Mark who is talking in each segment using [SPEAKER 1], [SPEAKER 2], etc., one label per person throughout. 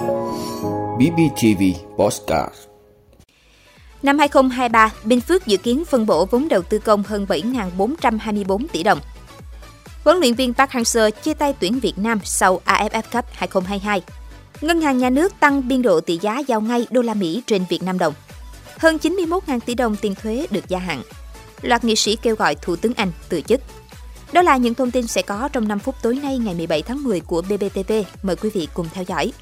[SPEAKER 1] BBTV Postcard
[SPEAKER 2] Năm 2023, Bình Phước dự kiến phân bổ vốn đầu tư công hơn 7.424 tỷ đồng. Huấn luyện viên Park Hang-seo chia tay tuyển Việt Nam sau AFF Cup 2022. Ngân hàng nhà nước tăng biên độ tỷ giá giao ngay đô la Mỹ trên Việt Nam đồng. Hơn 91.000 tỷ đồng tiền thuế được gia hạn. Loạt nghị sĩ kêu gọi Thủ tướng Anh từ chức. Đó là những thông tin sẽ có trong 5 phút tối nay ngày 17 tháng 10 của BBTV. Mời quý vị cùng theo dõi.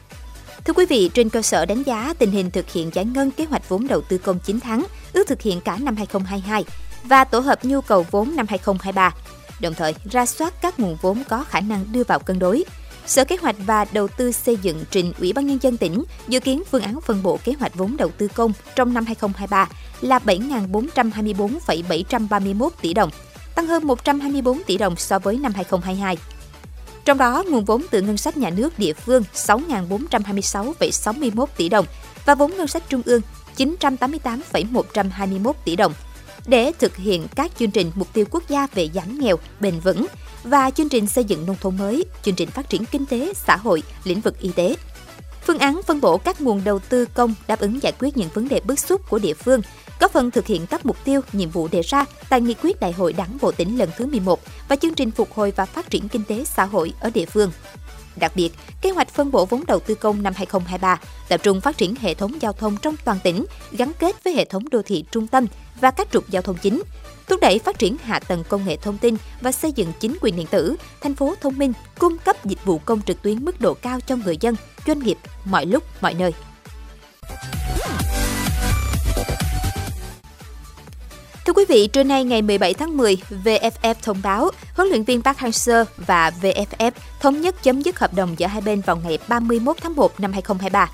[SPEAKER 2] Thưa quý vị, trên cơ sở đánh giá tình hình thực hiện giải ngân kế hoạch vốn đầu tư công 9 tháng, ước thực hiện cả năm 2022 và tổ hợp nhu cầu vốn năm 2023, đồng thời ra soát các nguồn vốn có khả năng đưa vào cân đối. Sở Kế hoạch và Đầu tư xây dựng trình Ủy ban Nhân dân tỉnh dự kiến phương án phân bổ kế hoạch vốn đầu tư công trong năm 2023 là 7.424,731 tỷ đồng, tăng hơn 124 tỷ đồng so với năm 2022. Trong đó, nguồn vốn từ ngân sách nhà nước địa phương 6.426,61 tỷ đồng và vốn ngân sách trung ương 988,121 tỷ đồng để thực hiện các chương trình mục tiêu quốc gia về giảm nghèo bền vững và chương trình xây dựng nông thôn mới, chương trình phát triển kinh tế, xã hội, lĩnh vực y tế. Phương án phân bổ các nguồn đầu tư công đáp ứng giải quyết những vấn đề bức xúc của địa phương, góp phần thực hiện các mục tiêu, nhiệm vụ đề ra tại nghị quyết Đại hội Đảng bộ tỉnh lần thứ 11 và chương trình phục hồi và phát triển kinh tế xã hội ở địa phương. Đặc biệt, kế hoạch phân bổ vốn đầu tư công năm 2023 tập trung phát triển hệ thống giao thông trong toàn tỉnh, gắn kết với hệ thống đô thị trung tâm và các trục giao thông chính, thúc đẩy phát triển hạ tầng công nghệ thông tin và xây dựng chính quyền điện tử, thành phố thông minh, cung cấp dịch vụ công trực tuyến mức độ cao cho người dân, doanh nghiệp mọi lúc, mọi nơi. Thưa quý vị, trưa nay ngày 17 tháng 10, VFF thông báo huấn luyện viên Park Hang-seo và VFF thống nhất chấm dứt hợp đồng giữa hai bên vào ngày 31 tháng 1 năm 2023.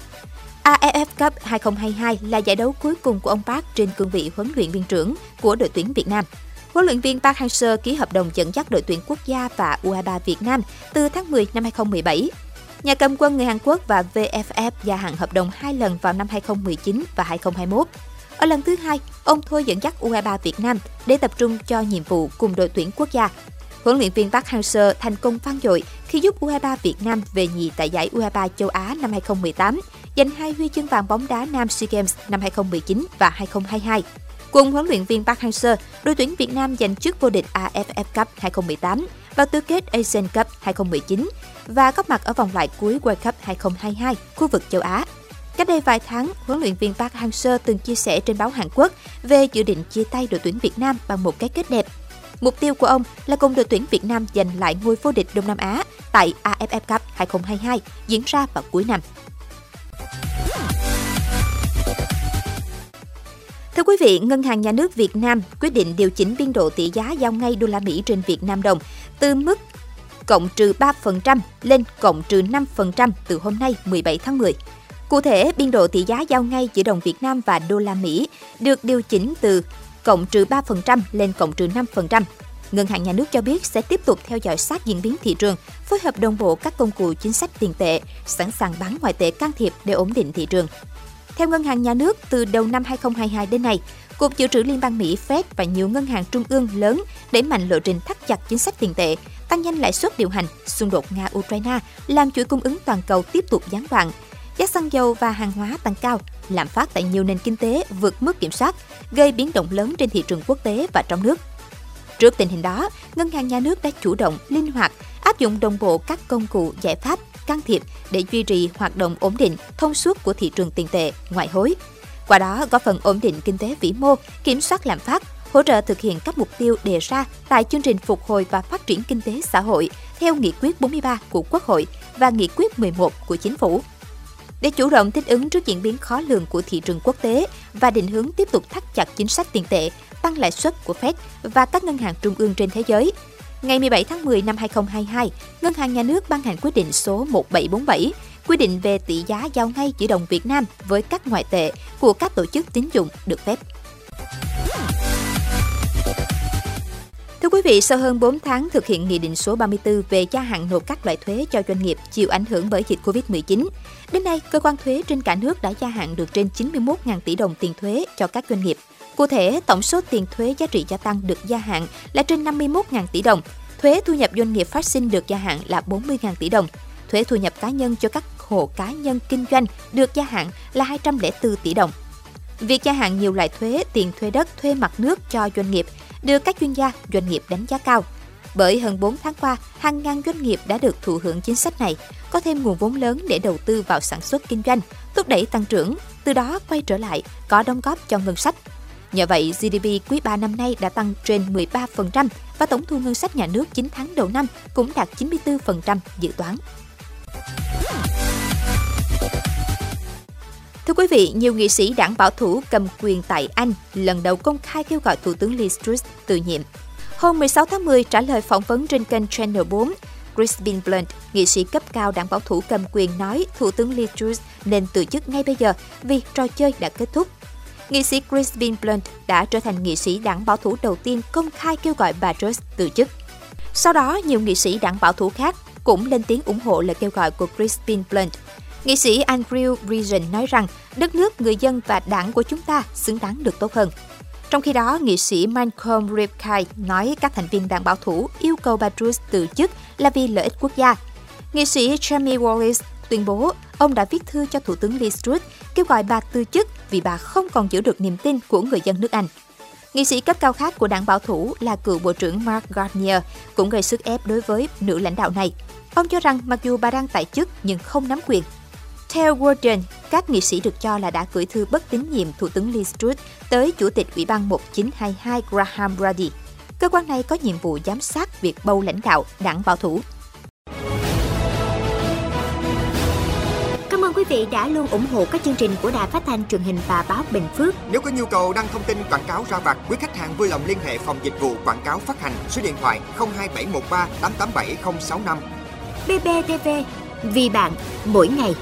[SPEAKER 2] AFF Cup 2022 là giải đấu cuối cùng của ông Park trên cương vị huấn luyện viên trưởng của đội tuyển Việt Nam. Huấn luyện viên Park Hang-seo ký hợp đồng dẫn dắt đội tuyển quốc gia và U23 Việt Nam từ tháng 10 năm 2017. Nhà cầm quân người Hàn Quốc và VFF gia hạn hợp đồng hai lần vào năm 2019 và 2021. Ở lần thứ hai, ông thôi dẫn dắt U23 Việt Nam để tập trung cho nhiệm vụ cùng đội tuyển quốc gia. Huấn luyện viên Park Hang-seo thành công vang dội khi giúp U23 Việt Nam về nhì tại giải U23 châu Á năm 2018, giành hai huy chương vàng bóng đá nam SEA Games năm 2019 và 2022. Cùng huấn luyện viên Park Hang-seo, đội tuyển Việt Nam giành chức vô địch AFF Cup 2018 vào tứ kết Asian Cup 2019 và góp mặt ở vòng loại cuối World Cup 2022 khu vực châu Á. Cách đây vài tháng, huấn luyện viên Park Hang-seo từng chia sẻ trên báo Hàn Quốc về dự định chia tay đội tuyển Việt Nam bằng một cái kết đẹp. Mục tiêu của ông là cùng đội tuyển Việt Nam giành lại ngôi vô địch Đông Nam Á tại AFF Cup 2022 diễn ra vào cuối năm. Thưa quý vị, Ngân hàng Nhà nước Việt Nam quyết định điều chỉnh biên độ tỷ giá giao ngay đô la Mỹ trên Việt Nam đồng từ mức cộng trừ 3% lên cộng trừ 5% từ hôm nay 17 tháng 10. Cụ thể, biên độ tỷ giá giao ngay giữa đồng Việt Nam và đô la Mỹ được điều chỉnh từ cộng trừ 3% lên cộng trừ 5%. Ngân hàng Nhà nước cho biết sẽ tiếp tục theo dõi sát diễn biến thị trường, phối hợp đồng bộ các công cụ chính sách tiền tệ, sẵn sàng bán ngoại tệ can thiệp để ổn định thị trường. Theo Ngân hàng Nhà nước, từ đầu năm 2022 đến nay, Cục Dự trữ Liên bang Mỹ Fed và nhiều ngân hàng trung ương lớn đẩy mạnh lộ trình thắt chặt chính sách tiền tệ, tăng nhanh lãi suất điều hành, xung đột Nga-Ukraine làm chuỗi cung ứng toàn cầu tiếp tục gián đoạn. Giá xăng dầu và hàng hóa tăng cao, lạm phát tại nhiều nền kinh tế vượt mức kiểm soát, gây biến động lớn trên thị trường quốc tế và trong nước. Trước tình hình đó, Ngân hàng Nhà nước đã chủ động, linh hoạt, áp dụng đồng bộ các công cụ giải pháp can thiệp để duy trì hoạt động ổn định, thông suốt của thị trường tiền tệ, ngoại hối. Qua đó góp phần ổn định kinh tế vĩ mô, kiểm soát lạm phát, hỗ trợ thực hiện các mục tiêu đề ra tại chương trình phục hồi và phát triển kinh tế xã hội theo nghị quyết 43 của Quốc hội và nghị quyết 11 của Chính phủ. Để chủ động thích ứng trước diễn biến khó lường của thị trường quốc tế và định hướng tiếp tục thắt chặt chính sách tiền tệ, tăng lãi suất của Fed và các ngân hàng trung ương trên thế giới, Ngày 17 tháng 10 năm 2022, Ngân hàng Nhà nước ban hành quyết định số 1747 quy định về tỷ giá giao ngay giữa đồng Việt Nam với các ngoại tệ của các tổ chức tín dụng được phép. Thưa quý vị, sau hơn 4 tháng thực hiện Nghị định số 34 về gia hạn nộp các loại thuế cho doanh nghiệp chịu ảnh hưởng bởi dịch Covid-19, đến nay, cơ quan thuế trên cả nước đã gia hạn được trên 91.000 tỷ đồng tiền thuế cho các doanh nghiệp. Cụ thể, tổng số tiền thuế giá trị gia tăng được gia hạn là trên 51.000 tỷ đồng, thuế thu nhập doanh nghiệp phát sinh được gia hạn là 40.000 tỷ đồng, thuế thu nhập cá nhân cho các hộ cá nhân kinh doanh được gia hạn là 204 tỷ đồng. Việc gia hạn nhiều loại thuế, tiền thuê đất, thuê mặt nước cho doanh nghiệp được các chuyên gia doanh nghiệp đánh giá cao. Bởi hơn 4 tháng qua, hàng ngàn doanh nghiệp đã được thụ hưởng chính sách này, có thêm nguồn vốn lớn để đầu tư vào sản xuất kinh doanh, thúc đẩy tăng trưởng, từ đó quay trở lại có đóng góp cho ngân sách. Nhờ vậy, GDP quý 3 năm nay đã tăng trên 13% và tổng thu ngân sách nhà nước 9 tháng đầu năm cũng đạt 94% dự toán. Thưa quý vị, nhiều nghị sĩ đảng bảo thủ cầm quyền tại Anh lần đầu công khai kêu gọi Thủ tướng Liz Truss từ nhiệm. Hôm 16 tháng 10, trả lời phỏng vấn trên kênh Channel 4, Crispin Blunt, nghị sĩ cấp cao đảng bảo thủ cầm quyền nói Thủ tướng Liz Truss nên từ chức ngay bây giờ vì trò chơi đã kết thúc. Nghị sĩ Crispin Blunt đã trở thành nghị sĩ đảng bảo thủ đầu tiên công khai kêu gọi bà Truss từ chức. Sau đó, nhiều nghị sĩ đảng bảo thủ khác cũng lên tiếng ủng hộ lời kêu gọi của Crispin Blunt. Nghị sĩ Andrew Reason nói rằng đất nước, người dân và đảng của chúng ta xứng đáng được tốt hơn. Trong khi đó, nghị sĩ Malcolm Ripkay nói các thành viên đảng bảo thủ yêu cầu bà Truss từ chức là vì lợi ích quốc gia. Nghị sĩ Jamie Wallace tuyên bố ông đã viết thư cho Thủ tướng Liz Truss kêu gọi bà từ chức vì bà không còn giữ được niềm tin của người dân nước Anh. Nghị sĩ cấp cao khác của đảng bảo thủ là cựu Bộ trưởng Mark Garnier cũng gây sức ép đối với nữ lãnh đạo này. Ông cho rằng mặc dù bà đang tại chức nhưng không nắm quyền, theo Warden, các nghị sĩ được cho là đã gửi thư bất tín nhiệm Thủ tướng Liz Truss tới Chủ tịch Ủy ban 1922 Graham Brady. Cơ quan này có nhiệm vụ giám sát việc bầu lãnh đạo đảng bảo thủ.
[SPEAKER 3] Cảm ơn quý vị đã luôn ủng hộ các chương trình của Đài Phát thanh truyền hình và báo Bình Phước.
[SPEAKER 4] Nếu có nhu cầu đăng thông tin quảng cáo ra vặt, quý khách hàng vui lòng liên hệ phòng dịch vụ quảng cáo phát hành số điện thoại 02713 887065.
[SPEAKER 3] BBTV, vì bạn mỗi ngày.